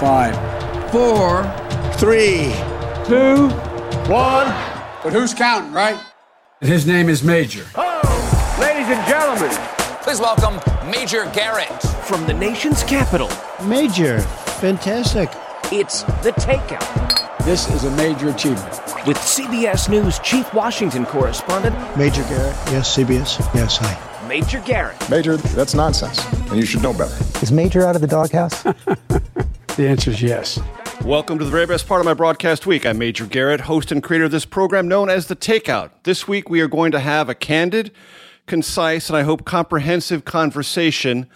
Five, four, three, two, one. But who's counting, right? His name is Major. Oh, ladies and gentlemen, please welcome Major Garrett from the nation's capital. Major, fantastic. It's the takeout. This is a major achievement. With CBS News Chief Washington correspondent Major Garrett. Yes, CBS. Yes, hi. Major Garrett. Major, that's nonsense, and you should know better. Is Major out of the doghouse? the answer is yes. Welcome to the very best part of my broadcast week. I'm Major Garrett, host and creator of this program known as The Takeout. This week we are going to have a candid, concise, and I hope comprehensive conversation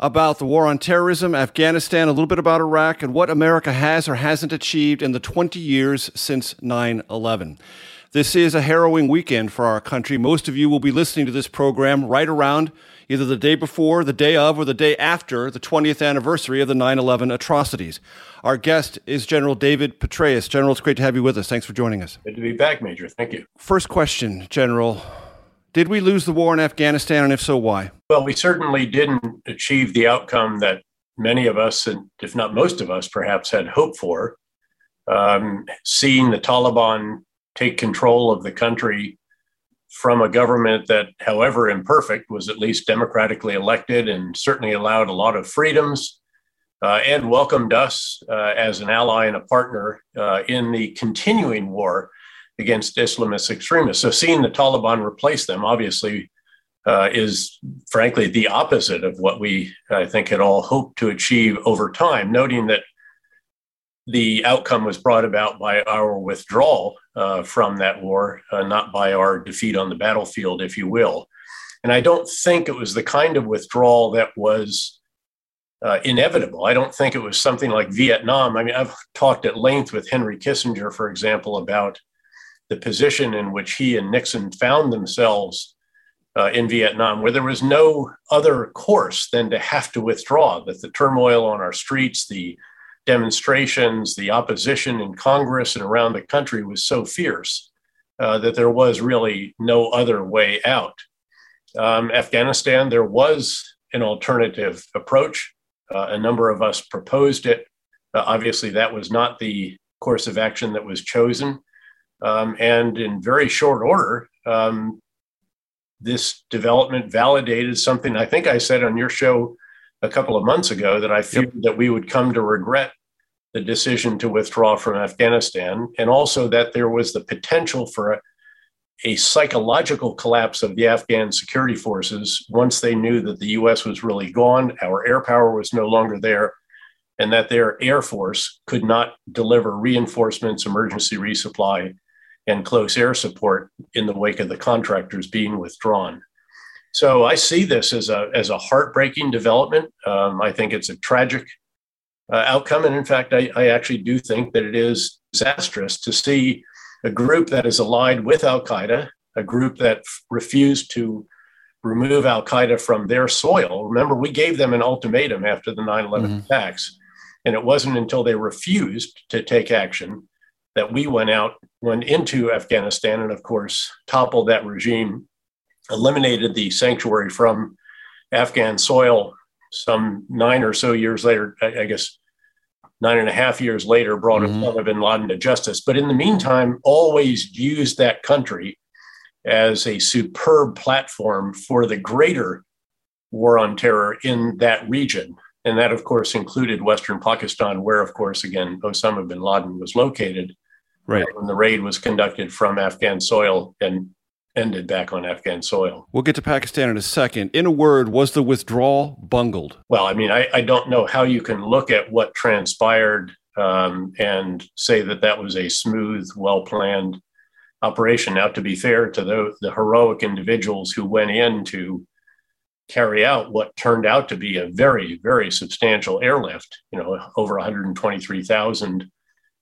about the war on terrorism, Afghanistan, a little bit about Iraq, and what America has or hasn't achieved in the 20 years since 9 11. This is a harrowing weekend for our country. Most of you will be listening to this program right around either the day before, the day of, or the day after the 20th anniversary of the 9 11 atrocities. Our guest is General David Petraeus. General, it's great to have you with us. Thanks for joining us. Good to be back, Major. Thank you. First question, General. Did we lose the war in Afghanistan, and if so, why? Well, we certainly didn't achieve the outcome that many of us, and if not most of us, perhaps had hoped for. Um, seeing the Taliban take control of the country from a government that, however imperfect, was at least democratically elected and certainly allowed a lot of freedoms uh, and welcomed us uh, as an ally and a partner uh, in the continuing war against Islamist extremists. So seeing the Taliban replace them obviously uh, is frankly the opposite of what we, I think, had all hoped to achieve over time, noting that the outcome was brought about by our withdrawal uh, from that war, uh, not by our defeat on the battlefield, if you will. And I don't think it was the kind of withdrawal that was uh, inevitable. I don't think it was something like Vietnam. I mean, I've talked at length with Henry Kissinger, for example, about the position in which he and Nixon found themselves uh, in Vietnam, where there was no other course than to have to withdraw, that the turmoil on our streets, the demonstrations, the opposition in Congress and around the country was so fierce uh, that there was really no other way out. Um, Afghanistan, there was an alternative approach. Uh, a number of us proposed it. Uh, obviously, that was not the course of action that was chosen. Um, and in very short order, um, this development validated something I think I said on your show a couple of months ago that I feared yep. that we would come to regret the decision to withdraw from Afghanistan, and also that there was the potential for a, a psychological collapse of the Afghan security forces once they knew that the US was really gone, our air power was no longer there, and that their air force could not deliver reinforcements, emergency resupply, and close air support in the wake of the contractors being withdrawn. So I see this as a as a heartbreaking development. Um, I think it's a tragic uh, outcome, and in fact, I, I actually do think that it is disastrous to see a group that is allied with Al Qaeda, a group that f- refused to remove Al Qaeda from their soil. Remember, we gave them an ultimatum after the 9 11 mm-hmm. attacks. And it wasn't until they refused to take action that we went out, went into Afghanistan, and of course, toppled that regime, eliminated the sanctuary from Afghan soil some nine or so years later, I, guess nine and a half years later, brought mm-hmm. Osama bin Laden to justice. But in the meantime, always used that country as a superb platform for the greater war on terror in that region. And that, of course, included Western Pakistan, where, of course, again, Osama bin Laden was located right. when the raid was conducted from Afghan soil and ended back on Afghan soil. We'll get to Pakistan in a second. In a word, was the withdrawal bungled? Well, I mean, I, I don't know how you can look at what transpired um, and say that that was a smooth, well planned operation. Now, to be fair to the, the heroic individuals who went in to carry out what turned out to be a very, very substantial airlift, you know, over 123,000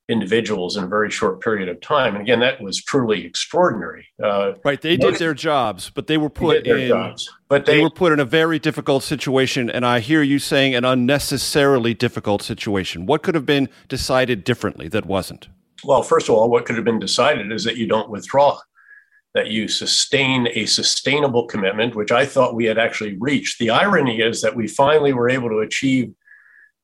individuals in a very short period of time. And again, that was truly extraordinary. Uh, right, they did their jobs, but they were put in. Jobs, but they, they, were put in a very difficult situation, and I hear you saying an unnecessarily difficult situation. What could have been decided differently that wasn't? Well, first of all, what could have been decided is that you don't withdraw that you sustain a sustainable commitment, which I thought we had actually reached. The irony is that we finally were able to achieve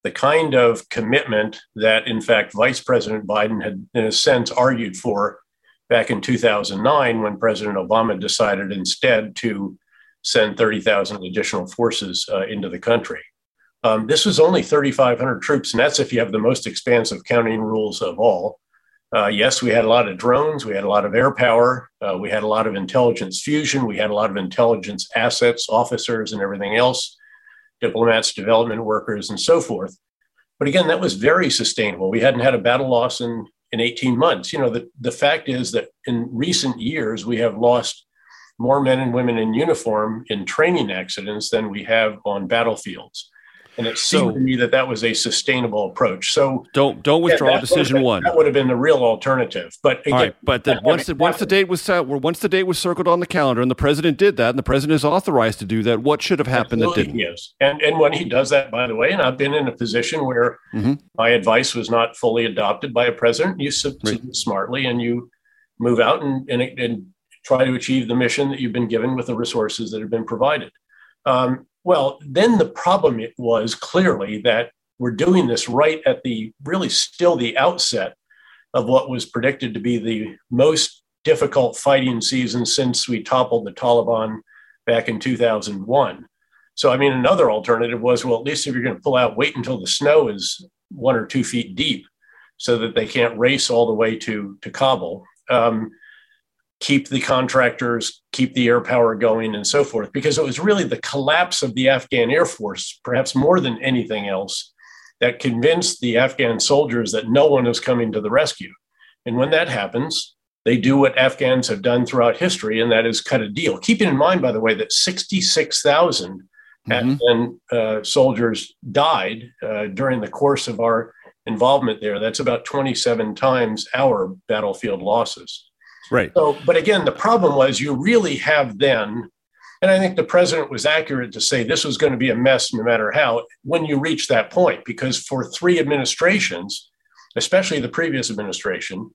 the kind of commitment that, in fact, Vice President Biden had, in a sense, argued for back in 2009 when President Obama decided instead to send 30,000 additional forces uh, into the country. Um, this was only 3,500 troops, and that's if you have the most expansive counting rules of all. Uh, yes, we had a lot of drones, we had a lot of air power, uh, we had a lot of intelligence fusion, we had a lot of intelligence assets, officers, and everything else, diplomats, development workers, and so forth. But again, that was very sustainable. We hadn't had a battle loss in, in 18 months. You know, the, the fact is that in recent years, we have lost more men and women in uniform in training accidents than we have on battlefields and it seemed so, to me that that was a sustainable approach. So don't don't withdraw yeah, decision been, one. That would have been the real alternative. But again, All right, but the, once the, once the date was set, once the date was circled on the calendar, and the president did that, and the president is authorized to do that, what should have happened that didn't? Yes, and and when he does that, by the way, and I've been in a position where mm-hmm. my advice was not fully adopted by a president, you submit right. smartly and you move out and, and and try to achieve the mission that you've been given with the resources that have been provided. Um, well, then the problem was clearly that we're doing this right at the really still the outset of what was predicted to be the most difficult fighting season since we toppled the Taliban back in 2001. So, I mean, another alternative was well, at least if you're going to pull out, wait until the snow is one or two feet deep so that they can't race all the way to, to Kabul. Um, keep the contractors, keep the air power going, and so forth, because it was really the collapse of the Afghan Air Force, perhaps more than anything else, that convinced the Afghan soldiers that no one is coming to the rescue. And when that happens, they do what Afghans have done throughout history, and that is cut a deal. Keeping in mind, by the way, that 66,000 mm-hmm. Afghan uh, soldiers died uh, during the course of our involvement there. That's about 27 times our battlefield losses. Right. So, but again, the problem was you really have then, and I think the president was accurate to say this was going to be a mess no matter how when you reach that point, because for three administrations, especially the previous administration,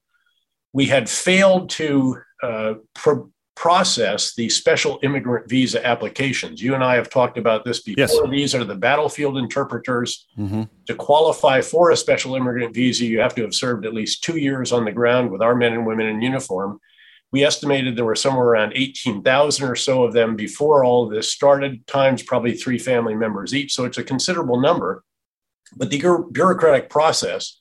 we had failed to uh, pro- process the special immigrant visa applications. You and I have talked about this before. Yes. These are the battlefield interpreters. Mm-hmm. To qualify for a special immigrant visa, you have to have served at least two years on the ground with our men and women in uniform. We estimated there were somewhere around 18,000 or so of them before all of this started, times probably three family members each. So it's a considerable number. But the bureaucratic process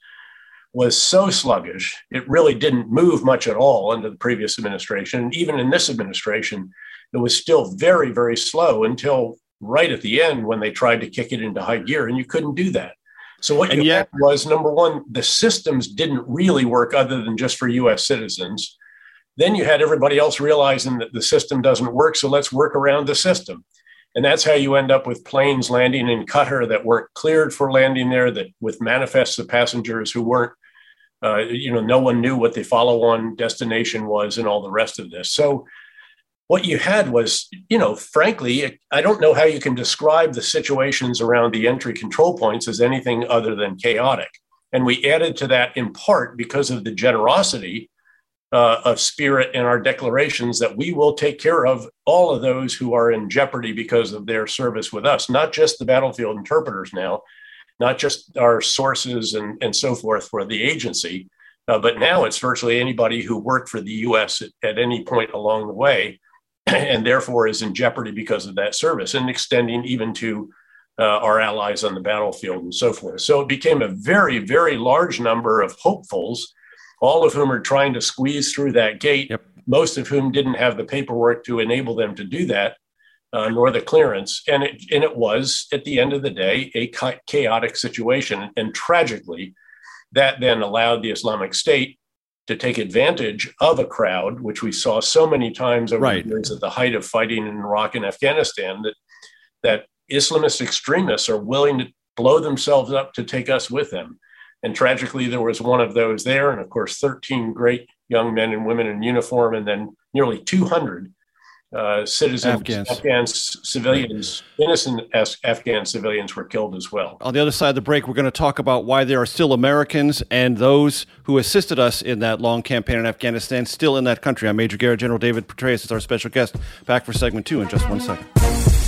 was so sluggish, it really didn't move much at all under the previous administration. And even in this administration, it was still very, very slow until right at the end when they tried to kick it into high gear, and you couldn't do that. So what and you yet, had was number one, the systems didn't really work other than just for U.S. citizens. Then you had everybody else realizing that the system doesn't work, so let's work around the system. And that's how you end up with planes landing in Qatar that weren't cleared for landing there, that with manifests of passengers who weren't, uh, you know, no one knew what the follow on destination was and all the rest of this. So what you had was, you know, frankly, I don't know how you can describe the situations around the entry control points as anything other than chaotic. And we added to that in part because of the generosity uh, of spirit in our declarations that we will take care of all of those who are in jeopardy because of their service with us, not just the battlefield interpreters now, not just our sources and, and so forth for the agency, uh, but now it's virtually anybody who worked for the US at, at any point along the way and therefore is in jeopardy because of that service and extending even to uh, our allies on the battlefield and so forth. So it became a very, very large number of hopefuls all of whom are trying to squeeze through that gate, yep. most of whom didn't have the paperwork to enable them to do that, uh, nor the clearance. And it, and it was, at the end of the day, a chaotic situation. And tragically, that then allowed the Islamic State to take advantage of a crowd, which we saw so many times over right. the years at the height of fighting in Iraq and Afghanistan, that that Islamist extremists are willing to blow themselves up to take us with them. And tragically, there was one of those there. And of course, 13 great young men and women in uniform, and then nearly 200 uh, citizens, Afghans. Afghan civilians, innocent Afghan civilians were killed as well. On the other side of the break, we're going to talk about why there are still Americans and those who assisted us in that long campaign in Afghanistan still in that country. I'm Major Garrett. General David Petraeus is our special guest. Back for segment two in just one second.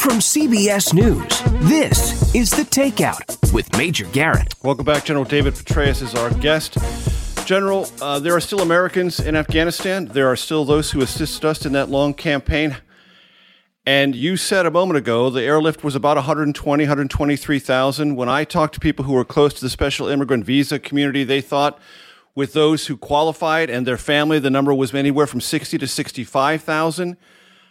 From CBS News, this is The Takeout with Major Garrett. Welcome back. General David Petraeus is our guest. General, uh, there are still Americans in Afghanistan. There are still those who assisted us in that long campaign. And you said a moment ago the airlift was about 120, 123,000. When I talked to people who were close to the special immigrant visa community, they thought with those who qualified and their family, the number was anywhere from 60 to 65,000.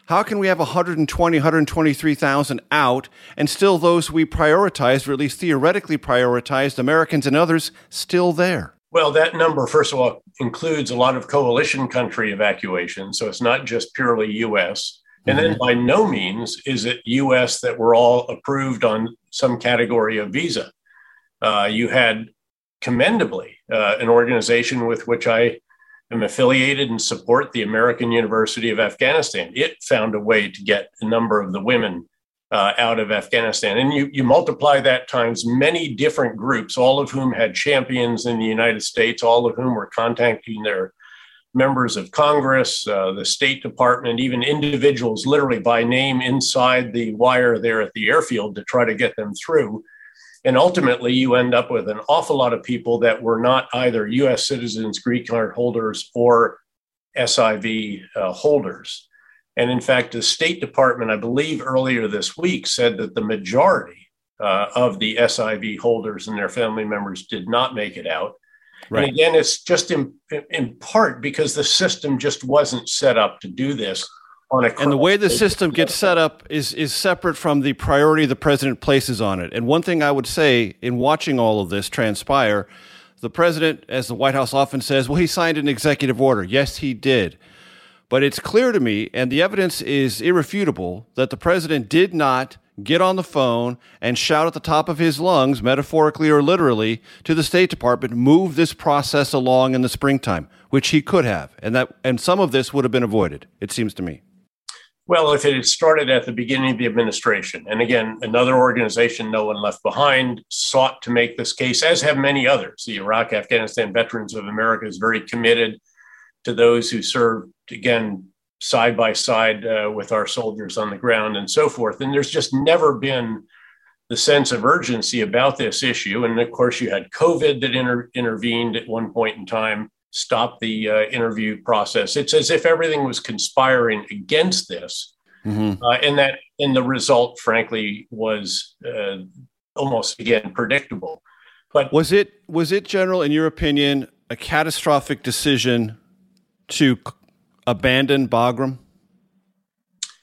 How can we have 120, 123,000 out and still those we prioritized, or at least theoretically prioritized, Americans and others, still there? Well, that number, first of all, includes a lot of coalition country evacuations. So it's not just purely US. And then mm-hmm. by no means is it US that were all approved on some category of visa. Uh, you had commendably uh, an organization with which I am affiliated and support the American University of Afghanistan. It found a way to get a number of the women uh, out of Afghanistan. And you, you multiply that times many different groups, all of whom had champions in the United States, all of whom were contacting their members of Congress, uh, the State Department, even individuals literally by name inside the wire there at the airfield to try to get them through. And ultimately, you end up with an awful lot of people that were not either US citizens, green card holders, or SIV uh, holders. And in fact, the State Department, I believe earlier this week, said that the majority uh, of the SIV holders and their family members did not make it out. Right. And again, it's just in, in part because the system just wasn't set up to do this and the way the system gets set up is is separate from the priority the president places on it. And one thing I would say in watching all of this transpire, the president, as the White House often says, well, he signed an executive order. Yes, he did. But it's clear to me, and the evidence is irrefutable, that the president did not get on the phone and shout at the top of his lungs, metaphorically or literally, to the State Department, move this process along in the springtime, which he could have. And that and some of this would have been avoided, it seems to me. Well, if it had started at the beginning of the administration, and again, another organization, No One Left Behind, sought to make this case, as have many others. The Iraq Afghanistan Veterans of America is very committed to those who served, again, side by side uh, with our soldiers on the ground and so forth. And there's just never been the sense of urgency about this issue. And of course, you had COVID that inter- intervened at one point in time stop the uh, interview process. It's as if everything was conspiring against this, mm-hmm. uh, and that and the result, frankly, was uh, almost again predictable. But was it was it general, in your opinion, a catastrophic decision to c- abandon Bagram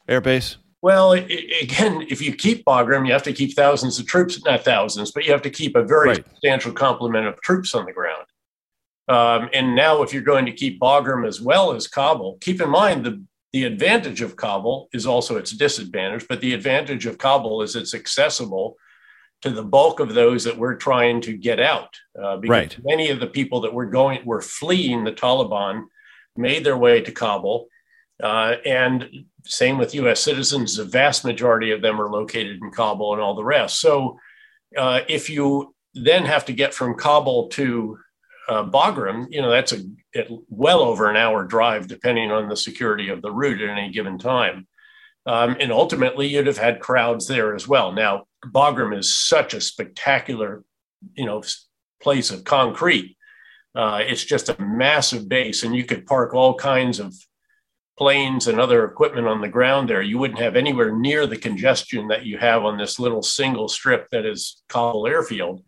Air Base? Well, it, again, if you keep Bagram, you have to keep thousands of troops, not thousands, but you have to keep a very right. substantial complement of troops on the ground. Um, and now, if you're going to keep Bagram as well as Kabul, keep in mind the, the advantage of Kabul is also its disadvantage, but the advantage of Kabul is it's accessible to the bulk of those that we're trying to get out. Uh, because right. many of the people that were going were fleeing the Taliban, made their way to Kabul. Uh, and same with US citizens, the vast majority of them are located in Kabul and all the rest. So uh, if you then have to get from Kabul to uh, Bagram, you know, that's a well over an hour drive, depending on the security of the route at any given time. Um, and ultimately, you'd have had crowds there as well. Now, Bagram is such a spectacular, you know, place of concrete Uh, it's just a massive base, and you could park all kinds of planes and other equipment on the ground there. You wouldn't have anywhere near the congestion that you have on this little single strip that is Kabul Airfield.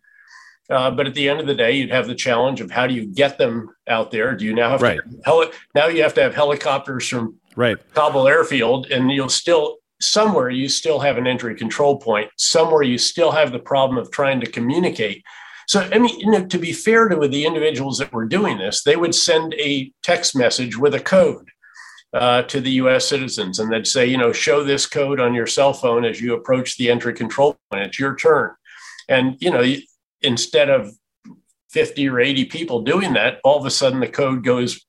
Uh, but at the end of the day, you'd have the challenge of how do you get them out there? Do you now have right. to heli- now you have to have helicopters from right. Kabul Airfield, and you'll still somewhere you still have an entry control point. Somewhere you still have the problem of trying to communicate. So, I mean, you know, to be fair to the individuals that were doing this, they would send a text message with a code uh, to the US citizens and they'd say, you know, show this code on your cell phone as you approach the entry control point. It's your turn. And, you know, instead of 50 or 80 people doing that, all of a sudden the code goes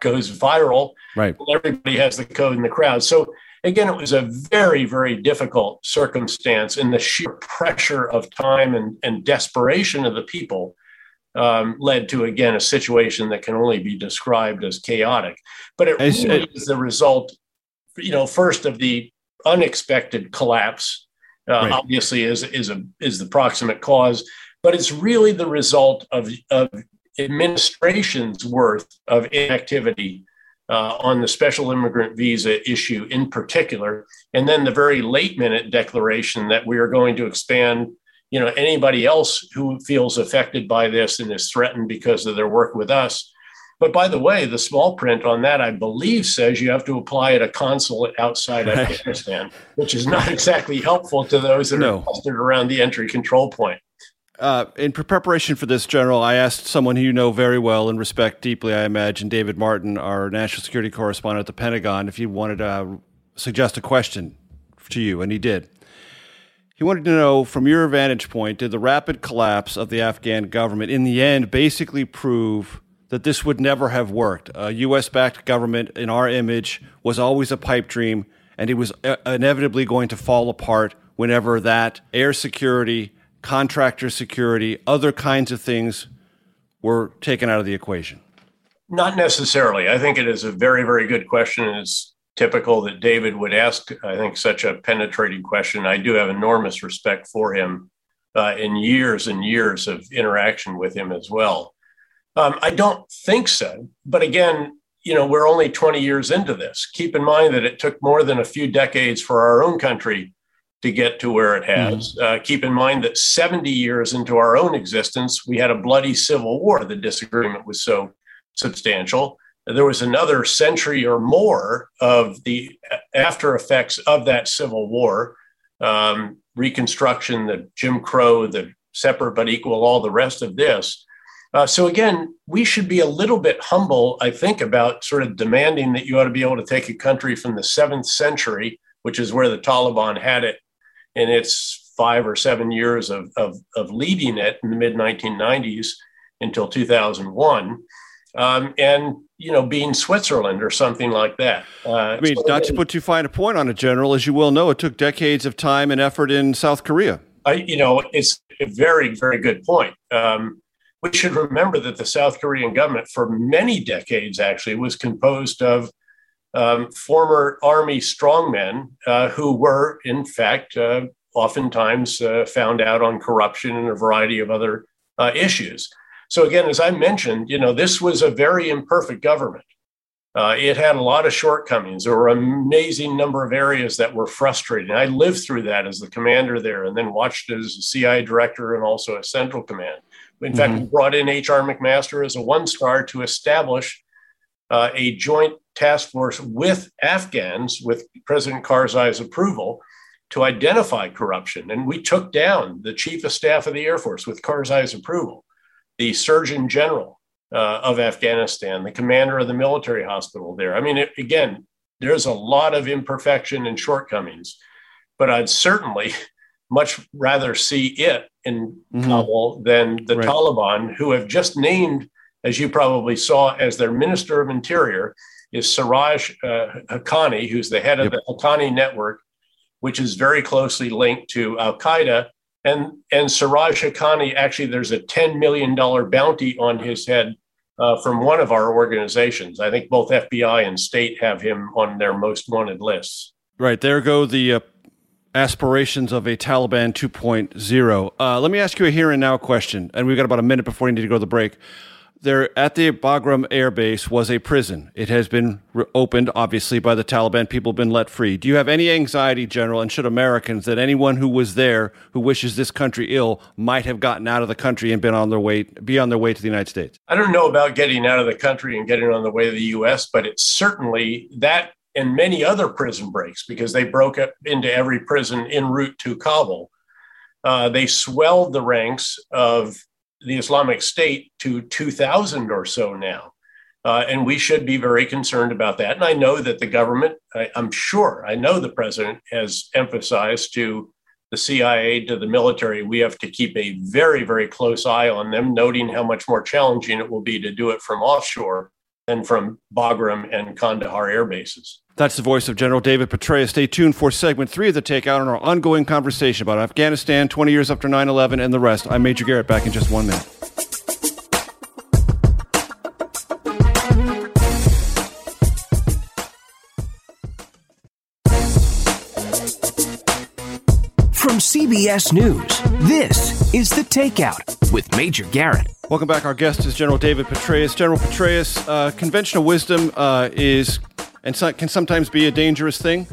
goes viral. Right. everybody has the code in the crowd. So again, it was a very, very difficult circumstance and the sheer pressure of time and, and desperation of the people um, led to again a situation that can only be described as chaotic. But it really is the result, you know, first of the unexpected collapse. Uh, right. Obviously, is is a is the proximate cause, but it's really the result of of administration's worth of inactivity uh, on the special immigrant visa issue in particular, and then the very late minute declaration that we are going to expand you know anybody else who feels affected by this and is threatened because of their work with us. But by the way the small print on that i believe says you have to apply at a consulate outside afghanistan which is not exactly helpful to those that no. are clustered around the entry control point uh, in preparation for this, General, I asked someone who you know very well and respect deeply, I imagine, David Martin, our national security correspondent at the Pentagon, if he wanted to suggest a question to you, and he did. He wanted to know, from your vantage point, did the rapid collapse of the Afghan government in the end basically prove that this would never have worked? A U.S. backed government in our image was always a pipe dream, and it was uh, inevitably going to fall apart whenever that air security, contractor security, other kinds of things were taken out of the equation. Not necessarily. I think it is a very, very good question. It's typical that David would ask, I think, such a penetrating question. I do have enormous respect for him uh, in years and years of interaction with him as well. Um, I don't think so. But again, you know, we're only 20 years into this. Keep in mind that it took more than a few decades for our own country to get to where it has. Mm-hmm. Uh, keep in mind that 70 years into our own existence, we had a bloody civil war. The disagreement was so substantial there was another century or more of the after effects of that civil war um, reconstruction the jim crow the separate but equal all the rest of this uh, so again we should be a little bit humble i think about sort of demanding that you ought to be able to take a country from the seventh century which is where the taliban had it in its five or seven years of, of, of leading it in the mid 1990s until 2001 um, and you know, being Switzerland or something like that. Uh, I mean, so not to put too fine a point on it, General, as you well know, it took decades of time and effort in South Korea. I, you know, it's a very, very good point. Um, we should remember that the South Korean government, for many decades, actually, was composed of um, former army strongmen uh, who were, in fact, uh, oftentimes uh, found out on corruption and a variety of other uh, issues. So again, as I mentioned, you know, this was a very imperfect government. Uh, it had a lot of shortcomings. There were an amazing number of areas that were frustrating. I lived through that as the commander there, and then watched as a CIA director and also a central command. In mm-hmm. fact, we brought in H.R. McMaster as a one star to establish uh, a joint task force with Afghans, with President Karzai's approval, to identify corruption. And we took down the chief of staff of the Air Force with Karzai's approval the Surgeon General uh, of Afghanistan, the commander of the military hospital there. I mean, it, again, there's a lot of imperfection and shortcomings, but I'd certainly much rather see it in mm-hmm. Kabul than the right. Taliban, who have just named, as you probably saw, as their Minister of Interior is Siraj uh, Haqqani, who's the head of yep. the Haqqani network, which is very closely linked to Al Qaeda and and Siraj Haqqani actually there's a ten million dollar bounty on his head uh, from one of our organizations. I think both FBI and state have him on their most wanted lists. Right there go the uh, aspirations of a Taliban 2.0. Uh, let me ask you a here and now question, and we've got about a minute before you need to go to the break. There at the Bagram Air Base was a prison. It has been re- opened, obviously, by the Taliban. People have been let free. Do you have any anxiety, General, and should Americans that anyone who was there who wishes this country ill might have gotten out of the country and been on their way, be on their way to the United States? I don't know about getting out of the country and getting on the way to the U.S., but it's certainly that and many other prison breaks because they broke up into every prison en route to Kabul. Uh, they swelled the ranks of the Islamic State to 2,000 or so now. Uh, and we should be very concerned about that. And I know that the government, I, I'm sure, I know the president has emphasized to the CIA, to the military, we have to keep a very, very close eye on them, noting how much more challenging it will be to do it from offshore than from Bagram and Kandahar air bases. That's the voice of General David Petraeus. Stay tuned for segment three of the Takeout on our ongoing conversation about Afghanistan 20 years after 9 11 and the rest. I'm Major Garrett, back in just one minute. From CBS News, this is The Takeout with Major Garrett. Welcome back. Our guest is General David Petraeus. General Petraeus, uh, conventional wisdom uh, is and so, can sometimes be a dangerous thing.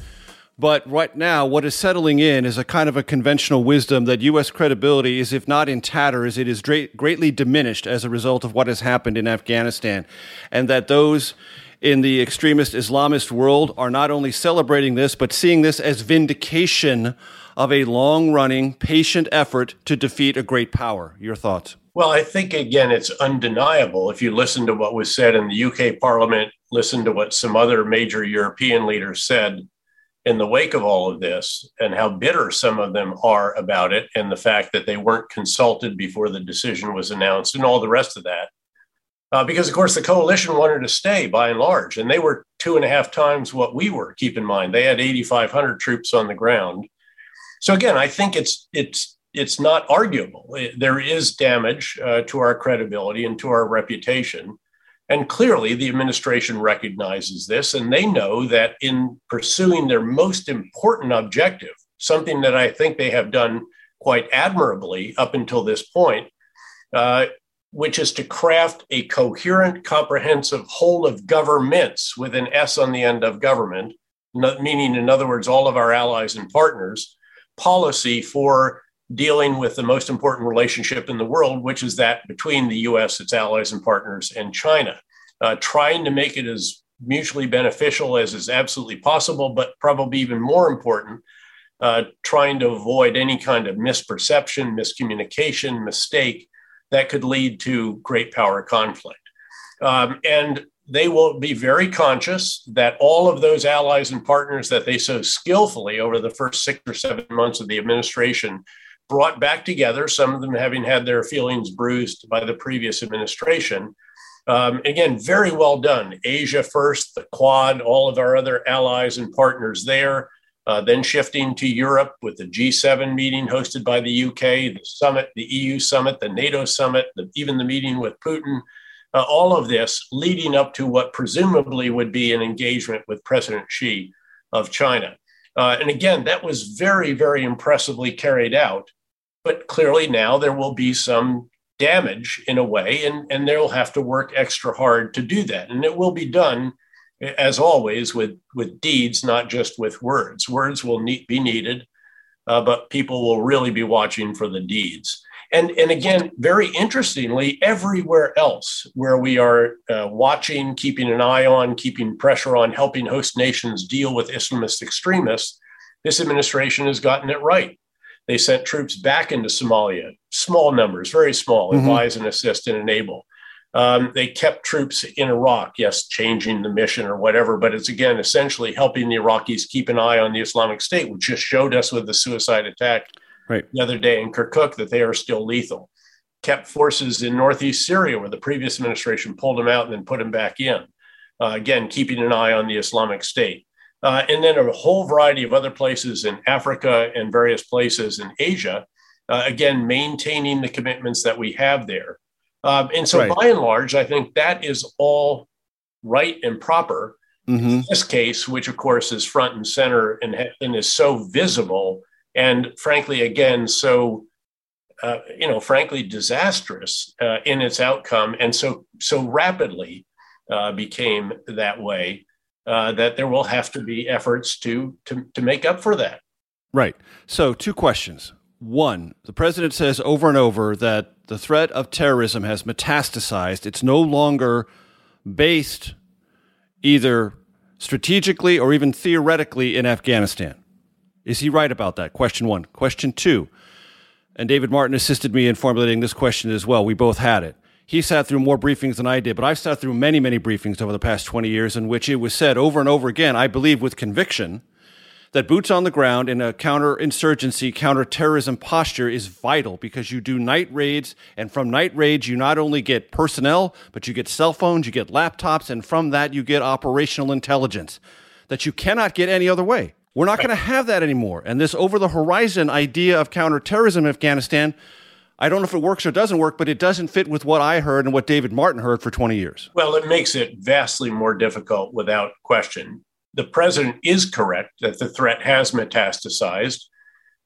But right now, what is settling in is a kind of a conventional wisdom that U.S. credibility is, if not in tatters, it is dra- greatly diminished as a result of what has happened in Afghanistan. And that those in the extremist Islamist world are not only celebrating this, but seeing this as vindication of a long running, patient effort to defeat a great power. Your thoughts? Well, I think, again, it's undeniable. If you listen to what was said in the UK Parliament, listen to what some other major European leaders said in the wake of all of this, and how bitter some of them are about it, and the fact that they weren't consulted before the decision was announced, and all the rest of that. Uh, because, of course, the coalition wanted to stay by and large, and they were two and a half times what we were. Keep in mind, they had 8,500 troops on the ground. So again, I think it's it's it's not arguable. There is damage uh, to our credibility and to our reputation. And clearly, the administration recognizes this, and they know that in pursuing their most important objective, something that I think they have done quite admirably up until this point, uh, which is to craft a coherent, comprehensive whole of governments with an S on the end of government, meaning, in other words, all of our allies and partners, policy for dealing with the most important relationship in the world, which is that between the US, its allies and partners, and China. Uh, trying to make it as mutually beneficial as is absolutely possible, but probably even more important, uh, trying to avoid any kind of misperception, miscommunication, mistake that could lead to great power conflict. Um, and they will be very conscious that all of those allies and partners that they so skillfully over the first six or seven months of the administration brought back together, some of them having had their feelings bruised by the previous administration. Um, again, very well done. Asia first, the Quad, all of our other allies and partners there. Uh, then shifting to Europe with the G7 meeting hosted by the UK, the summit, the EU summit, the NATO summit, the, even the meeting with Putin. Uh, all of this leading up to what presumably would be an engagement with President Xi of China. Uh, and again, that was very, very impressively carried out. But clearly now there will be some damage in a way, and, and they'll have to work extra hard to do that. And it will be done, as always, with, with deeds, not just with words. Words will be needed, uh, but people will really be watching for the deeds. And, and again, very interestingly, everywhere else where we are uh, watching, keeping an eye on, keeping pressure on, helping host nations deal with Islamist extremists, this administration has gotten it right. They sent troops back into Somalia, small numbers, very small, mm-hmm. advise and assist and enable. Um, they kept troops in Iraq, yes, changing the mission or whatever, but it's again essentially helping the Iraqis keep an eye on the Islamic State, which just showed us with the suicide attack right. the other day in Kirkuk that they are still lethal. Kept forces in northeast Syria, where the previous administration pulled them out and then put them back in. Uh, again, keeping an eye on the Islamic State uh, and then a whole variety of other places in Africa and various places in Asia. Uh, again, maintaining the commitments that we have there. Um, and so, right. by and large, I think that is all right and proper. Mm-hmm. In this case, which of course is front and center and, and is so visible, and frankly, again, so uh, you know, frankly, disastrous uh, in its outcome, and so so rapidly uh, became that way uh, that there will have to be efforts to, to to make up for that. Right. So, two questions. One, the president says over and over that the threat of terrorism has metastasized. It's no longer based either strategically or even theoretically in Afghanistan. Is he right about that? Question one. Question two, and David Martin assisted me in formulating this question as well. We both had it. He sat through more briefings than I did, but I've sat through many, many briefings over the past 20 years in which it was said over and over again, I believe with conviction, that boots on the ground in a counterinsurgency, counterterrorism posture is vital because you do night raids, and from night raids, you not only get personnel, but you get cell phones, you get laptops, and from that, you get operational intelligence that you cannot get any other way. We're not going to have that anymore. And this over the horizon idea of counterterrorism in Afghanistan, I don't know if it works or doesn't work, but it doesn't fit with what I heard and what David Martin heard for 20 years. Well, it makes it vastly more difficult without question the president is correct that the threat has metastasized.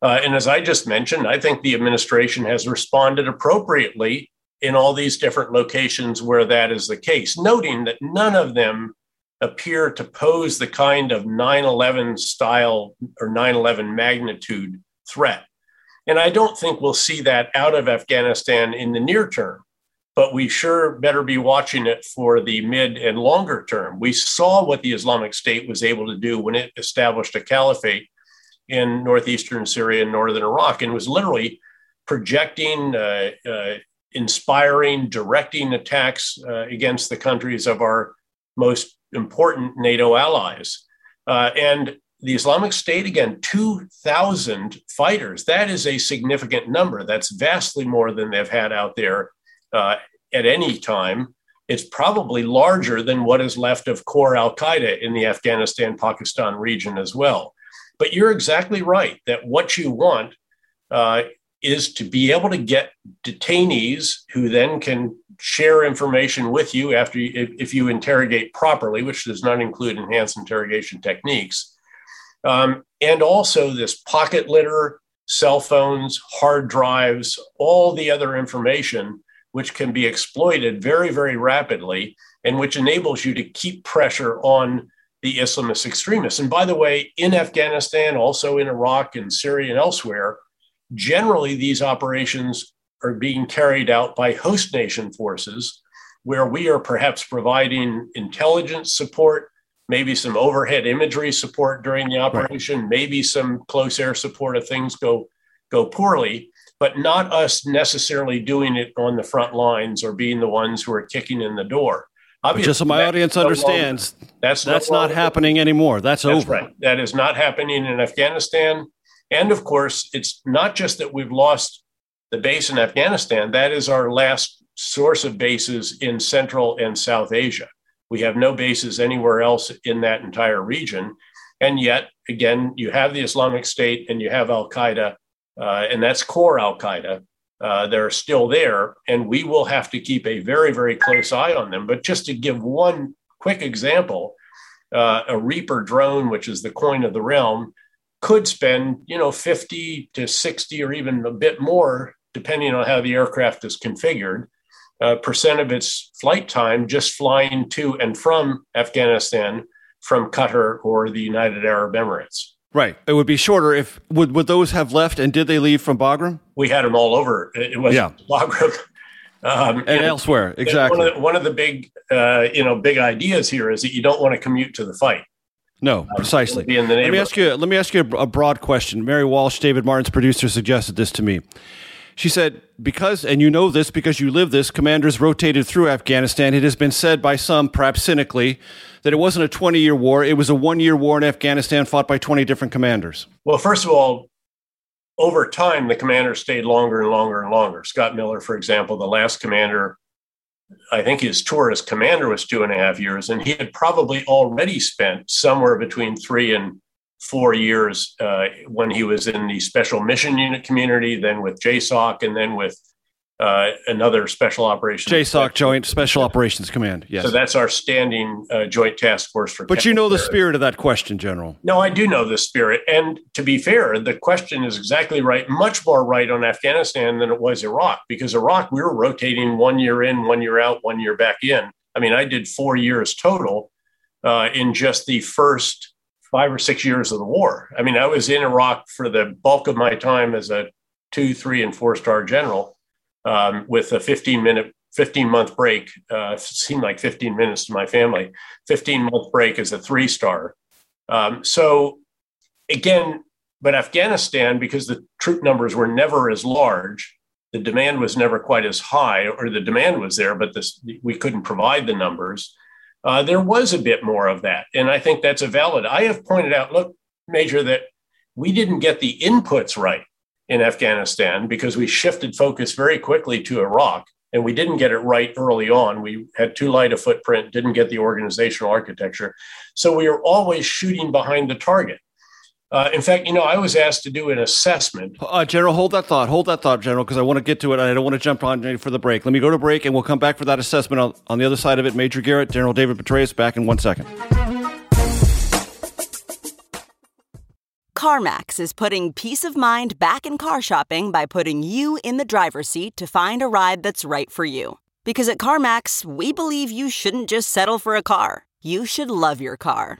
Uh, and as I just mentioned, I think the administration has responded appropriately in all these different locations where that is the case, noting that none of them appear to pose the kind of 9 11 style or 9 11 magnitude threat. And I don't think we'll see that out of Afghanistan in the near term but we sure better be watching it for the mid and longer term. We saw what the Islamic State was able to do when it established a caliphate in northeastern Syria and northern Iraq, and was literally projecting, uh, uh, inspiring, directing attacks uh, against the countries of our most important NATO allies. Uh, and the Islamic State, again, 2,000 fighters. That is a significant number. That's vastly more than they've had out there uh, at any time. It's probably larger than what is left of core Al Qaeda in the Afghanistan Pakistan region as well. But you're exactly right that what you want uh, is to be able to get detainees who then can share information with you after you, if, if, you interrogate properly, which does not include enhanced interrogation techniques. Um, and also this pocket litter, cell phones, hard drives, all the other information which can be exploited very, very rapidly and which enables you to keep pressure on the Islamist extremists. And by the way, in Afghanistan, also in Iraq and Syria and elsewhere, generally these operations are being carried out by host nation forces, where we are perhaps providing intelligence support, maybe some overhead imagery support during the operation, right. maybe some close air support if things go go poorly but not us necessarily doing it on the front lines or being the ones who are kicking in the door. Obviously, just so my audience no understands, longer, that's that's no not happening anymore. That's, that's over. Right. That is not happening in Afghanistan. And of course, it's not just that we've lost the base in Afghanistan. That is our last source of bases in Central and South Asia. We have no bases anywhere else in that entire region. And yet, again, you have the Islamic State and you have Al Qaeda uh, and that's core Al Qaeda. Uh, they're still there, and we will have to keep a very, very close eye on them. But just to give one quick example, uh, a Reaper drone, which is the coin of the realm, could spend you know 50 to 60 or even a bit more, depending on how the aircraft is configured, uh, percent of its flight time just flying to and from Afghanistan from Qatar or the United Arab Emirates. Right. It would be shorter if would would those have left and did they leave from Bagram? We had them all over. It was yeah. Bagram. Um, and, and, elsewhere, exactly. One of, the, one of the big, uh, you know, big ideas here is that you don't want to commute to the fight. No, um, precisely. let me ask you. Let me ask you a broad question. Mary Walsh, David Martin's producer, suggested this to me. She said, because, and you know this because you live this, commanders rotated through Afghanistan. It has been said by some, perhaps cynically, that it wasn't a 20 year war, it was a one year war in Afghanistan fought by 20 different commanders. Well, first of all, over time, the commanders stayed longer and longer and longer. Scott Miller, for example, the last commander, I think his tour as commander was two and a half years, and he had probably already spent somewhere between three and four years uh, when he was in the special mission unit community, then with JSOC, and then with uh, another special operations. JSOC, Joint Special Operations Command. Yes. So that's our standing uh, joint task force for. But you know the spirit of that question, General. No, I do know the spirit. And to be fair, the question is exactly right, much more right on Afghanistan than it was Iraq, because Iraq, we were rotating one year in, one year out, one year back in. I mean, I did four years total uh, in just the first five or six years of the war. I mean, I was in Iraq for the bulk of my time as a two, three, and four star general um, with a 15 minute 15 month break uh, seemed like 15 minutes to my family. 15 month break as a three star. Um, so again but afghanistan because the troop numbers were never as large the demand was never quite as high or the demand was there but this we couldn't provide the numbers uh, there was a bit more of that and i think that's a valid i have pointed out look major that we didn't get the inputs right in Afghanistan because we shifted focus very quickly to Iraq and we didn't get it right early on. We had too light a footprint, didn't get the organizational architecture. So we were always shooting behind the target. Uh, in fact, you know, I was asked to do an assessment. Uh, General, hold that thought. Hold that thought, General, because I want to get to it. I don't want to jump on for the break. Let me go to break, and we'll come back for that assessment on, on the other side of it. Major Garrett, General David Petraeus, back in one second. CarMax is putting peace of mind back in car shopping by putting you in the driver's seat to find a ride that's right for you. Because at CarMax, we believe you shouldn't just settle for a car, you should love your car.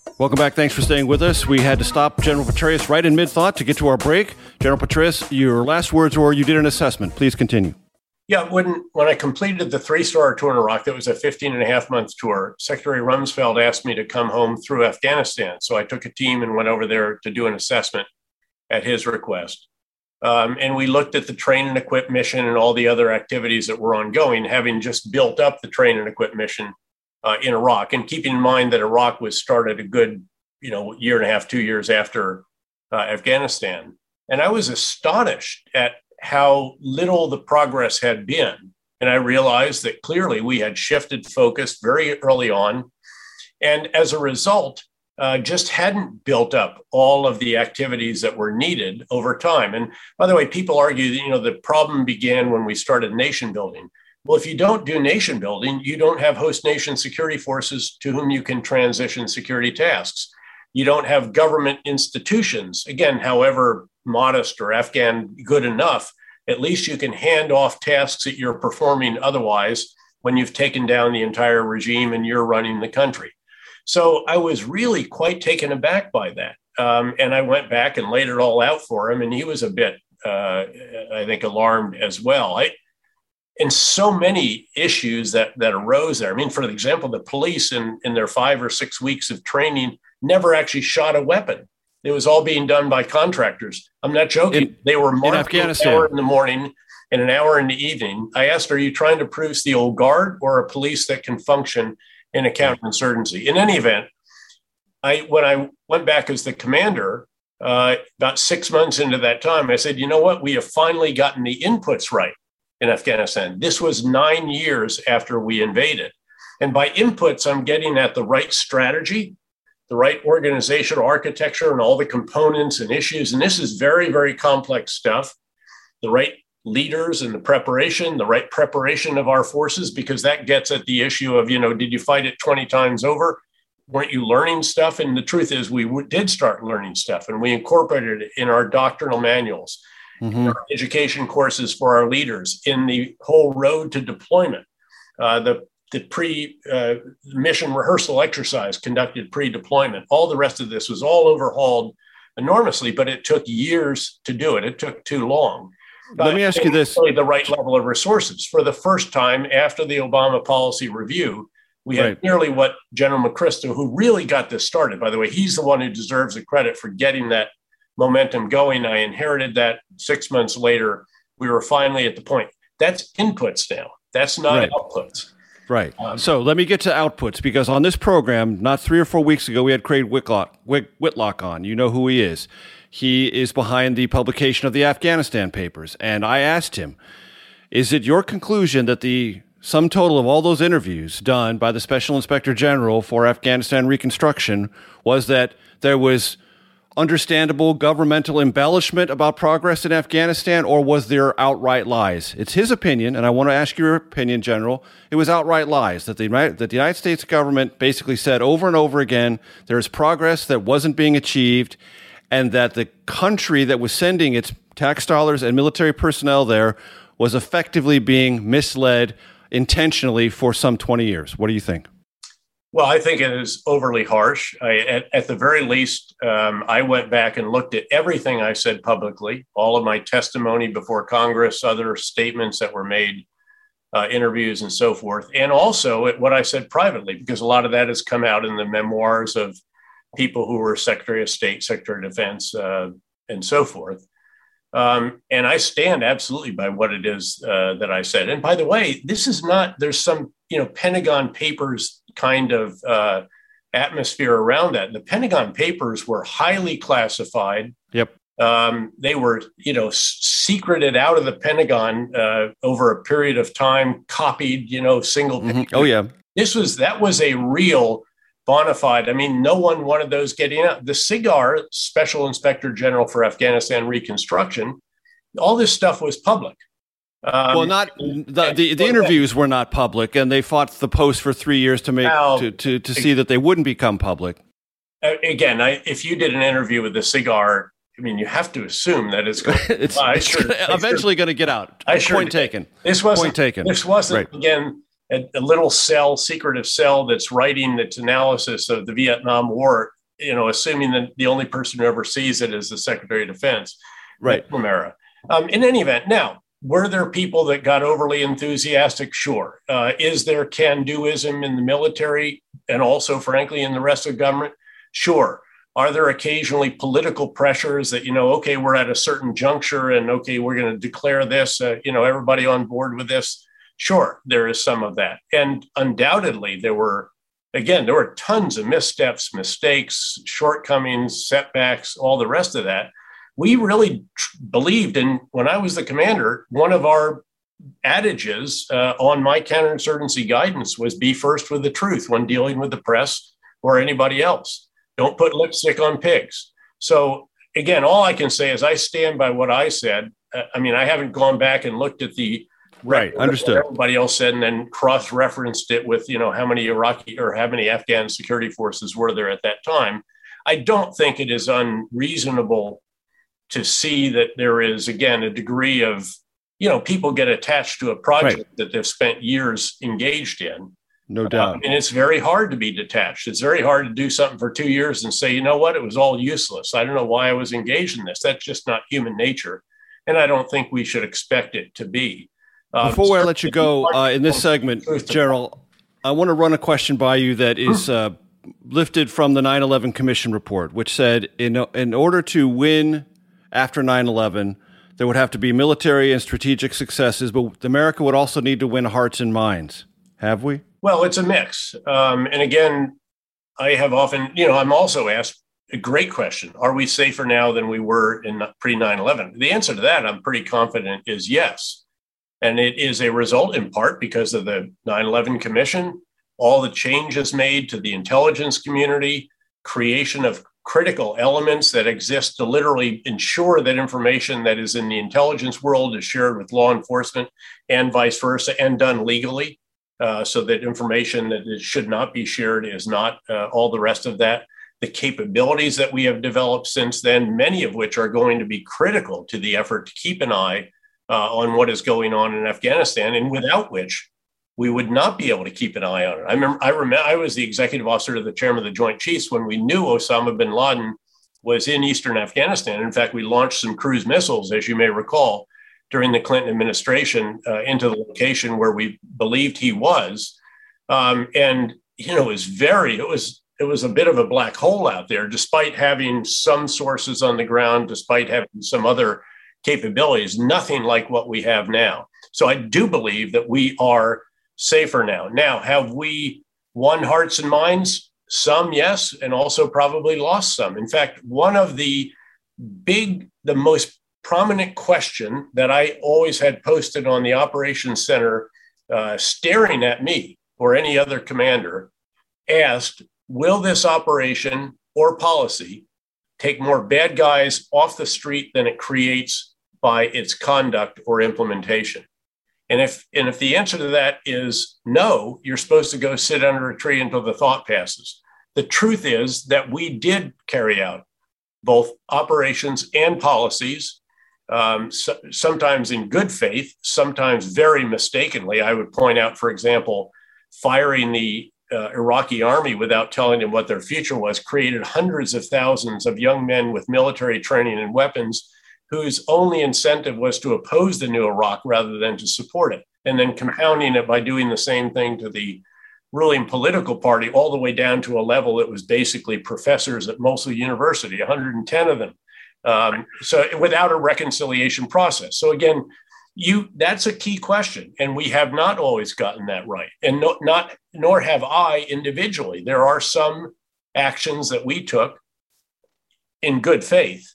Welcome back. Thanks for staying with us. We had to stop General Petraeus right in mid thought to get to our break. General Petraeus, your last words were you did an assessment. Please continue. Yeah, when when I completed the three star tour in Iraq, that was a 15 and a half month tour. Secretary Rumsfeld asked me to come home through Afghanistan. So I took a team and went over there to do an assessment at his request. Um, and we looked at the train and equip mission and all the other activities that were ongoing, having just built up the train and equip mission uh, in Iraq, and keeping in mind that Iraq was started a good, you know, year and a half, two years after uh, Afghanistan. And I was astonished at how little the progress had been. And I realized that clearly we had shifted focus very early on. And as a result, uh, just hadn't built up all of the activities that were needed over time. And by the way, people argue that you know the problem began when we started nation building. Well, if you don't do nation building, you don't have host nation security forces to whom you can transition security tasks. You don't have government institutions, again, however modest or Afghan good enough, at least you can hand off tasks that you're performing otherwise when you've taken down the entire regime and you're running the country. So I was really quite taken aback by that. Um, and I went back and laid it all out for him, and he was a bit, uh, I think, alarmed as well. I, and so many issues that that arose there. I mean, for example, the police in in their five or six weeks of training never actually shot a weapon. It was all being done by contractors. I'm not joking. In, they were marked an hour in the morning and an hour in the evening. I asked, "Are you trying to produce the old guard or a police that can function in a counterinsurgency. In any event, I when I went back as the commander, uh, about six months into that time, I said, you know what? We have finally gotten the inputs right in Afghanistan. This was nine years after we invaded. And by inputs, I'm getting at the right strategy, the right organizational architecture, and all the components and issues. And this is very, very complex stuff. The right leaders and the preparation, the right preparation of our forces, because that gets at the issue of, you know, did you fight it 20 times over? Weren't you learning stuff? And the truth is, we w- did start learning stuff and we incorporated it in our doctrinal manuals, mm-hmm. education courses for our leaders, in the whole road to deployment. Uh, the the pre uh, mission rehearsal exercise conducted pre deployment. All the rest of this was all overhauled enormously, but it took years to do it. It took too long. Let me ask you this: really the right level of resources. For the first time after the Obama policy review, we had right. nearly what General McChrystal, who really got this started. By the way, he's the one who deserves the credit for getting that momentum going. I inherited that six months later. We were finally at the point. That's inputs now. That's not right. outputs. Right. Um, so let me get to outputs because on this program, not three or four weeks ago, we had Craig Whitlock, Whitlock on. You know who he is. He is behind the publication of the Afghanistan papers. And I asked him, is it your conclusion that the sum total of all those interviews done by the Special Inspector General for Afghanistan Reconstruction was that there was understandable governmental embellishment about progress in Afghanistan, or was there outright lies? It's his opinion, and I want to ask your opinion, General. It was outright lies that the, that the United States government basically said over and over again there is progress that wasn't being achieved, and that the country that was sending its tax dollars and military personnel there was effectively being misled intentionally for some 20 years. What do you think? Well, I think it is overly harsh. I, at, at, the very least, um, I went back and looked at everything I said publicly, all of my testimony before Congress, other statements that were made, uh, interviews, and so forth, and also at what I said privately, because a lot of that has come out in the memoirs of people who were Secretary of State, Secretary of Defense, uh, and so forth. Um, and I stand absolutely by what it is uh, that I said. And by the way, this is not, there's some, you know, Pentagon Papers kind of uh, atmosphere around that. The Pentagon Papers were highly classified. Yep. Um, they were, you know, secreted out of the Pentagon uh, over a period of time, copied, you know, single. Mm-hmm. Oh, yeah. This was, that was a real bona fide. I mean, no one wanted those getting out. The SIGAR, Special Inspector General for Afghanistan Reconstruction, all this stuff was public. Um, well, not the, the, the interviews were not public, and they fought the post for three years to make now, to, to, to see that they wouldn't become public. Again, I, if you did an interview with the SIGAR, I mean, you have to assume that it's, going, it's, it's sure, eventually sure, going to get out. I sure point taken. This wasn't point taken. This wasn't right. again a, a, little cell, secretive cell that's writing its analysis of the Vietnam War, you know, assuming that the only person who ever sees it is the Secretary of Defense, right? McNamara. Um, in any event, now were there people that got overly enthusiastic? Sure. Uh, is there can-doism in the military and also, frankly, in the rest of government? Sure. Are there occasionally political pressures that you know, okay, we're at a certain juncture, and okay, we're going to declare this, uh, you know, everybody on board with this? Sure, there is some of that. And undoubtedly, there were, again, there were tons of missteps, mistakes, shortcomings, setbacks, all the rest of that. We really tr- believed in, when I was the commander, one of our adages uh, on my counterinsurgency guidance was be first with the truth when dealing with the press or anybody else. Don't put lipstick on pigs. So, again, all I can say is I stand by what I said. Uh, I mean, I haven't gone back and looked at the right understood everybody else said and then cross-referenced it with you know how many iraqi or how many afghan security forces were there at that time i don't think it is unreasonable to see that there is again a degree of you know people get attached to a project right. that they've spent years engaged in. No doubt. um, and it's very hard to be detached. It's very hard to do something for two years and say you know what? It was all useless. I don't know why i was engaged in this. That's just not human nature. And i don't think we should expect it to be. Uh, Before I let you go uh, in this segment, Gerald, I want to run a question by you that is uh, lifted from the 9 11 Commission report, which said in, in order to win after 9 11, there would have to be military and strategic successes, but America would also need to win hearts and minds. Have we? Well, it's a mix. Um, and again, I have often, you know, I'm also asked a great question Are we safer now than we were in pre 9 11? The answer to that, I'm pretty confident, is yes. And it is a result in part because of the 9 11 Commission, all the changes made to the intelligence community, creation of critical elements that exist to literally ensure that information that is in the intelligence world is shared with law enforcement and vice versa and done legally uh, so that information that should not be shared is not uh, all the rest of that. The capabilities that we have developed since then many of which are going to be critical to the effort to keep an eye uh, on what is going on in Afghanistan, and without which we would not be able to keep an eye on it. I remember, I remember, I was the executive officer to the chairman of the Joint Chiefs when we knew Osama bin Laden was in eastern Afghanistan. In fact, we launched some cruise missiles, as you may recall, during the Clinton administration uh, into the location where we believed he was. Um, and you know, it was very, it was it was a bit of a black hole out there, despite having some sources on the ground, despite having some other capabilities, nothing like what we have now. So I do believe that we are safer now. Now, have we won hearts and minds? Some, yes, and also probably lost some. In fact, one of the big, the most prominent question that I always had posted on the Operations Center, uh, staring at me or any other commander, asked, Will this operation or policy take more bad guys off the street than it creates by its conduct or implementation? And if and if the answer to that is no, you're supposed to go sit under a tree until the thought passes. The truth is that we did carry out both operations and policies, um, so, sometimes in good faith, sometimes very mistakenly. I would point out, for example, firing the uh, Iraqi army without telling them what their future was created hundreds of thousands of young men with military training and weapons whose only incentive was to oppose the new Iraq rather than to support it. And then compounding it by doing the same thing to the ruling political party, all the way down to a level that was basically professors at Mosul University, 110 of them. Um, so without a reconciliation process. So again, you that's a key question, and we have not always gotten that right, and no, not nor have I individually. There are some actions that we took in good faith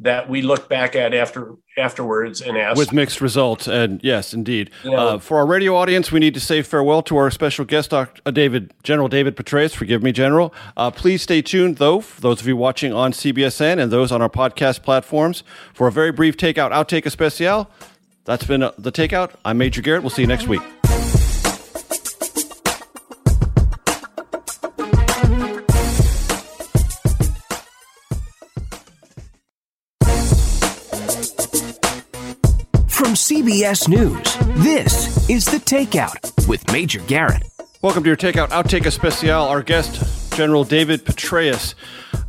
that we look back at after afterwards and ask with mixed results. And yes, indeed. uh, for our radio audience, we need to say farewell to our special guest, Dr. Uh, David General David Petraeus. Forgive me, General. Uh, please stay tuned, though, for those of you watching on CBSN and those on our podcast platforms, for a very brief takeout outtake especial. That's been uh, the takeout. I'm Major Garrett. We'll see you next week. CBS News, this is The Takeout with Major Garrett. Welcome to your Takeout Outtake Especial. Our guest, General David Petraeus.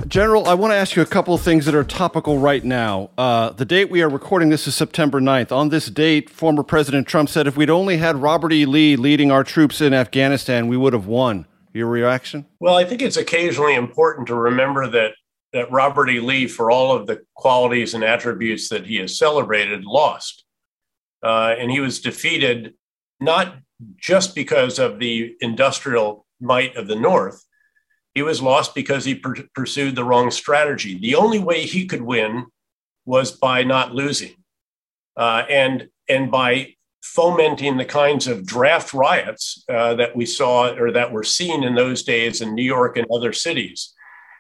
General, I want to ask you a couple of things that are topical right now. Uh, the date we are recording this is September 9th. On this date, former President Trump said if we'd only had Robert E. Lee leading our troops in Afghanistan, we would have won. Your reaction? Well, I think it's occasionally important to remember that that Robert E. Lee, for all of the qualities and attributes that he has celebrated, lost. Uh, and he was defeated not just because of the industrial might of the North, he was lost because he per- pursued the wrong strategy. The only way he could win was by not losing, uh, and and by fomenting the kinds of draft riots uh, that we saw or that were seen in those days in New York and other cities,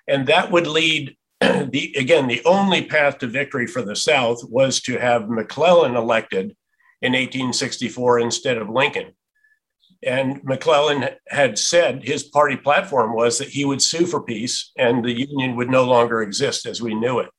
and that would lead. The, again, the only path to victory for the South was to have McClellan elected in 1864 instead of Lincoln. And McClellan had said his party platform was that he would sue for peace and the Union would no longer exist as we knew it.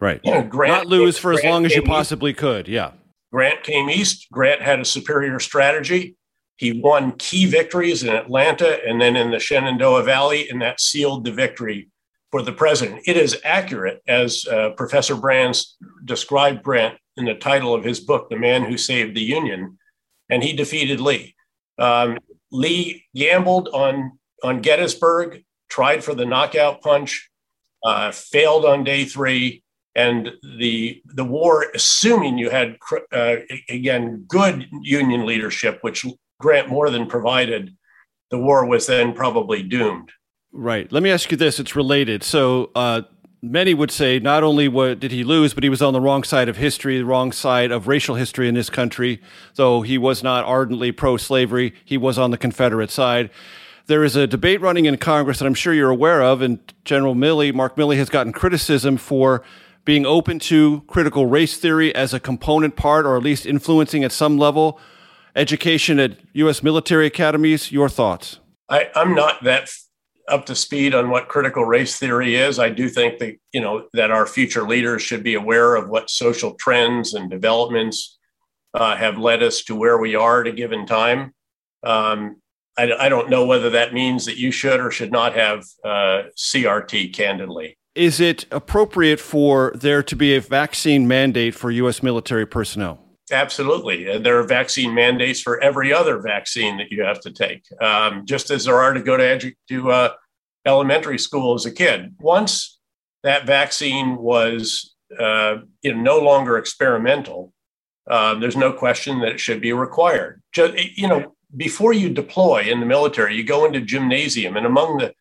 Right. You know, Grant, Not lose for Grant as long as you possibly east. could. Yeah. Grant came east. Grant had a superior strategy. He won key victories in Atlanta and then in the Shenandoah Valley, and that sealed the victory for the president. It is accurate, as uh, Professor Brands described Grant in the title of his book, The Man Who Saved the Union, and he defeated Lee. Um, Lee gambled on, on Gettysburg, tried for the knockout punch, uh, failed on day three. And the, the war, assuming you had, uh, again, good Union leadership, which Grant more than provided, the war was then probably doomed. Right. Let me ask you this. It's related. So, uh, many would say not only what did he lose, but he was on the wrong side of history, the wrong side of racial history in this country. Though he was not ardently pro-slavery, he was on the Confederate side. There is a debate running in Congress that I'm sure you're aware of, and General Milley, Mark Milley, has gotten criticism for being open to critical race theory as a component part, or at least influencing at some level, education at U.S. military academies. Your thoughts? I, am not that up to speed on what critical race theory is. I do think that you know that our future leaders should be aware of what social trends and developments uh, have led us to where we are at a given time. Um, I, I, don't know whether that means that you should or should not have uh, CRT. Candidly, is it appropriate for there to be a vaccine mandate for U.S. military personnel? Absolutely. and There are vaccine mandates for every other vaccine that you have to take, um, just as there are to go to, edu- to uh, elementary school as a kid. Once that vaccine was uh, you know, no longer experimental, uh, there's no question that it should be required. Just, you know, before you deploy in the military, you go into gymnasium, and among the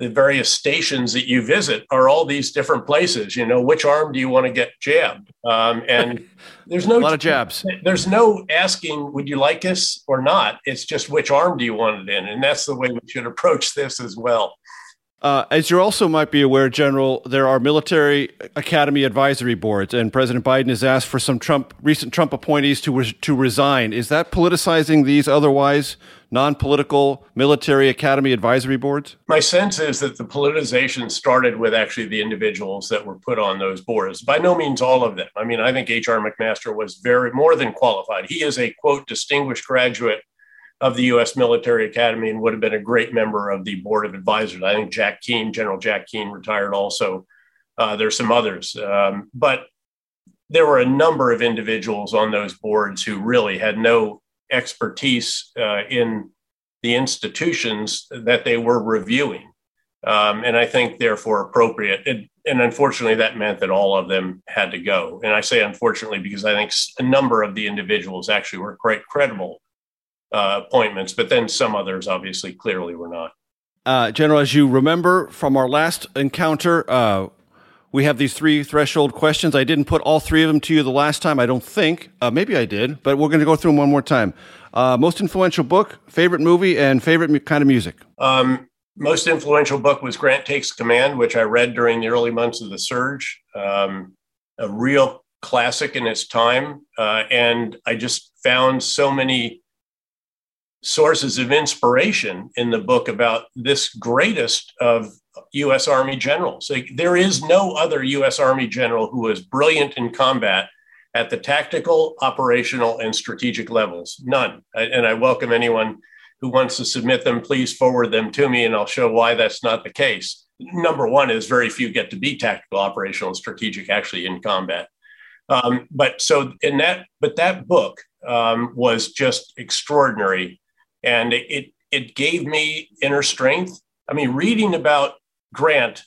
the various stations that you visit are all these different places. You know, which arm do you want to get jabbed? Um, and there's no a lot of jabs. There's no asking, would you like this or not? It's just which arm do you want it in, and that's the way we should approach this as well. Uh, as you also might be aware, General, there are military academy advisory boards, and President Biden has asked for some Trump recent Trump appointees to to resign. Is that politicizing these otherwise non-political military academy advisory boards? My sense is that the politicization started with actually the individuals that were put on those boards. By no means all of them. I mean, I think H.R. McMaster was very more than qualified. He is a quote distinguished graduate of the U.S. Military Academy and would have been a great member of the board of advisors. I think Jack Keane, General Jack Keane, retired also. Uh, there's some others, um, but there were a number of individuals on those boards who really had no expertise uh, in the institutions that they were reviewing. Um, and I think therefore appropriate. And unfortunately, that meant that all of them had to go. And I say unfortunately because I think a number of the individuals actually were quite credible uh, appointments, but then some others obviously clearly were not. Uh, General, as you remember from our last encounter, uh, we have these three threshold questions. I didn't put all three of them to you the last time, I don't think. Uh, maybe I did, but we're going to go through them one more time. Uh, most influential book, favorite movie, and favorite mu- kind of music. Um, most influential book was Grant Takes Command, which I read during the early months of the surge. Um, a real classic in its time. Uh, and I just found so many sources of inspiration in the book about this greatest of U.S. Army generals. Like, there is no other U.S. Army general who was brilliant in combat at the tactical, operational, and strategic levels. None. And I welcome anyone who wants to submit them. Please forward them to me, and I'll show why that's not the case. Number one is very few get to be tactical, operational, and strategic actually in combat. Um, but so in that, but that book um, was just extraordinary, and it it gave me inner strength. I mean, reading about Grant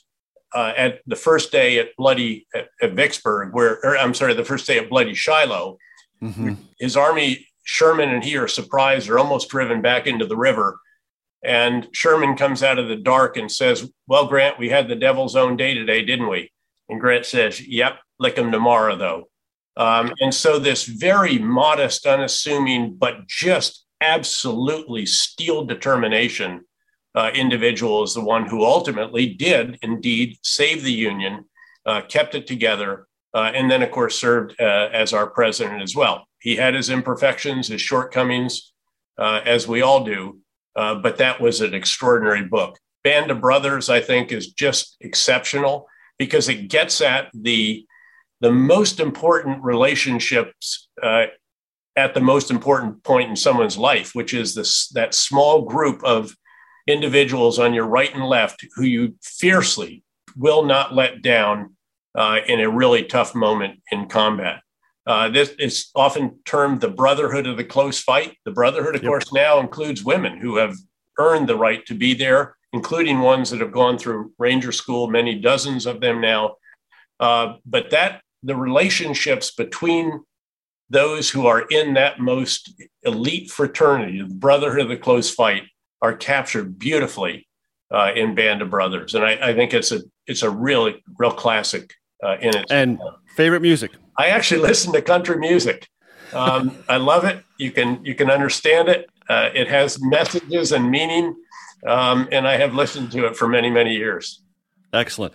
uh, at the first day at Bloody at, at Vicksburg, where or, I'm sorry, the first day at Bloody Shiloh, mm-hmm. his army, Sherman and he are surprised, are almost driven back into the river. And Sherman comes out of the dark and says, Well, Grant, we had the devil's own day today, didn't we? And Grant says, Yep, lick him tomorrow, though. Um, and so, this very modest, unassuming, but just absolutely steel determination uh, individual is the one who ultimately did indeed save the Union, uh, kept it together, uh, and then, of course, served uh, as our president as well. He had his imperfections, his shortcomings, uh, as we all do, uh, but that was an extraordinary book. Band of Brothers, I think, is just exceptional because it gets at the the most important relationships at the most important point in someone's life, which is this that small group of individuals on your right and left who you fiercely will not let down uh, in a really tough moment in combat. Uh, this is often termed the brotherhood of the close fight. The brotherhood, of yep. course, now includes women who have earned the right to be there, including ones that have gone through Ranger School, many dozens of them now. Uh, but that the relationships between those who are in that most elite fraternity, the brotherhood of the close fight, are captured beautifully uh, in Band of Brothers, and I, I, think it's a it's a really real classic uh, in it. And favorite music? I actually listen to country music. Um, I love it. You can you can understand it. Uh, it has messages and meaning, um, and I have listened to it for many many years. Excellent.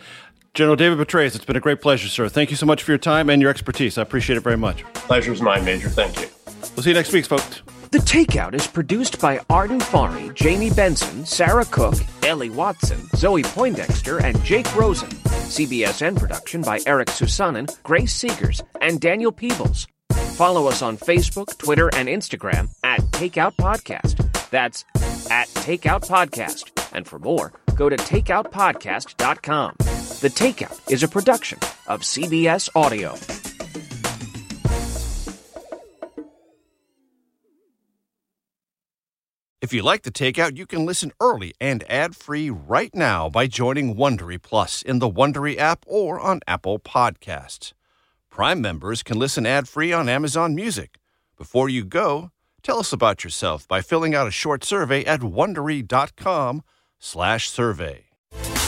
General David Petraeus, it's been a great pleasure, sir. Thank you so much for your time and your expertise. I appreciate it very much. Pleasure's mine, Major. Thank you. We'll see you next week, folks. The Takeout is produced by Arden Farhi, Jamie Benson, Sarah Cook, Ellie Watson, Zoe Poindexter, and Jake Rosen. CBSN production by Eric Soussanin, Grace Segers, and Daniel Peebles. Follow us on Facebook, Twitter, and Instagram at Takeout Podcast. That's at Takeout Podcast. And for more, go to takeoutpodcast.com. The Takeout is a production of CBS Audio. If you like the takeout, you can listen early and ad-free right now by joining Wondery Plus in the Wondery app or on Apple Podcasts. Prime members can listen ad-free on Amazon Music. Before you go, Tell us about yourself by filling out a short survey at wondery.com/survey.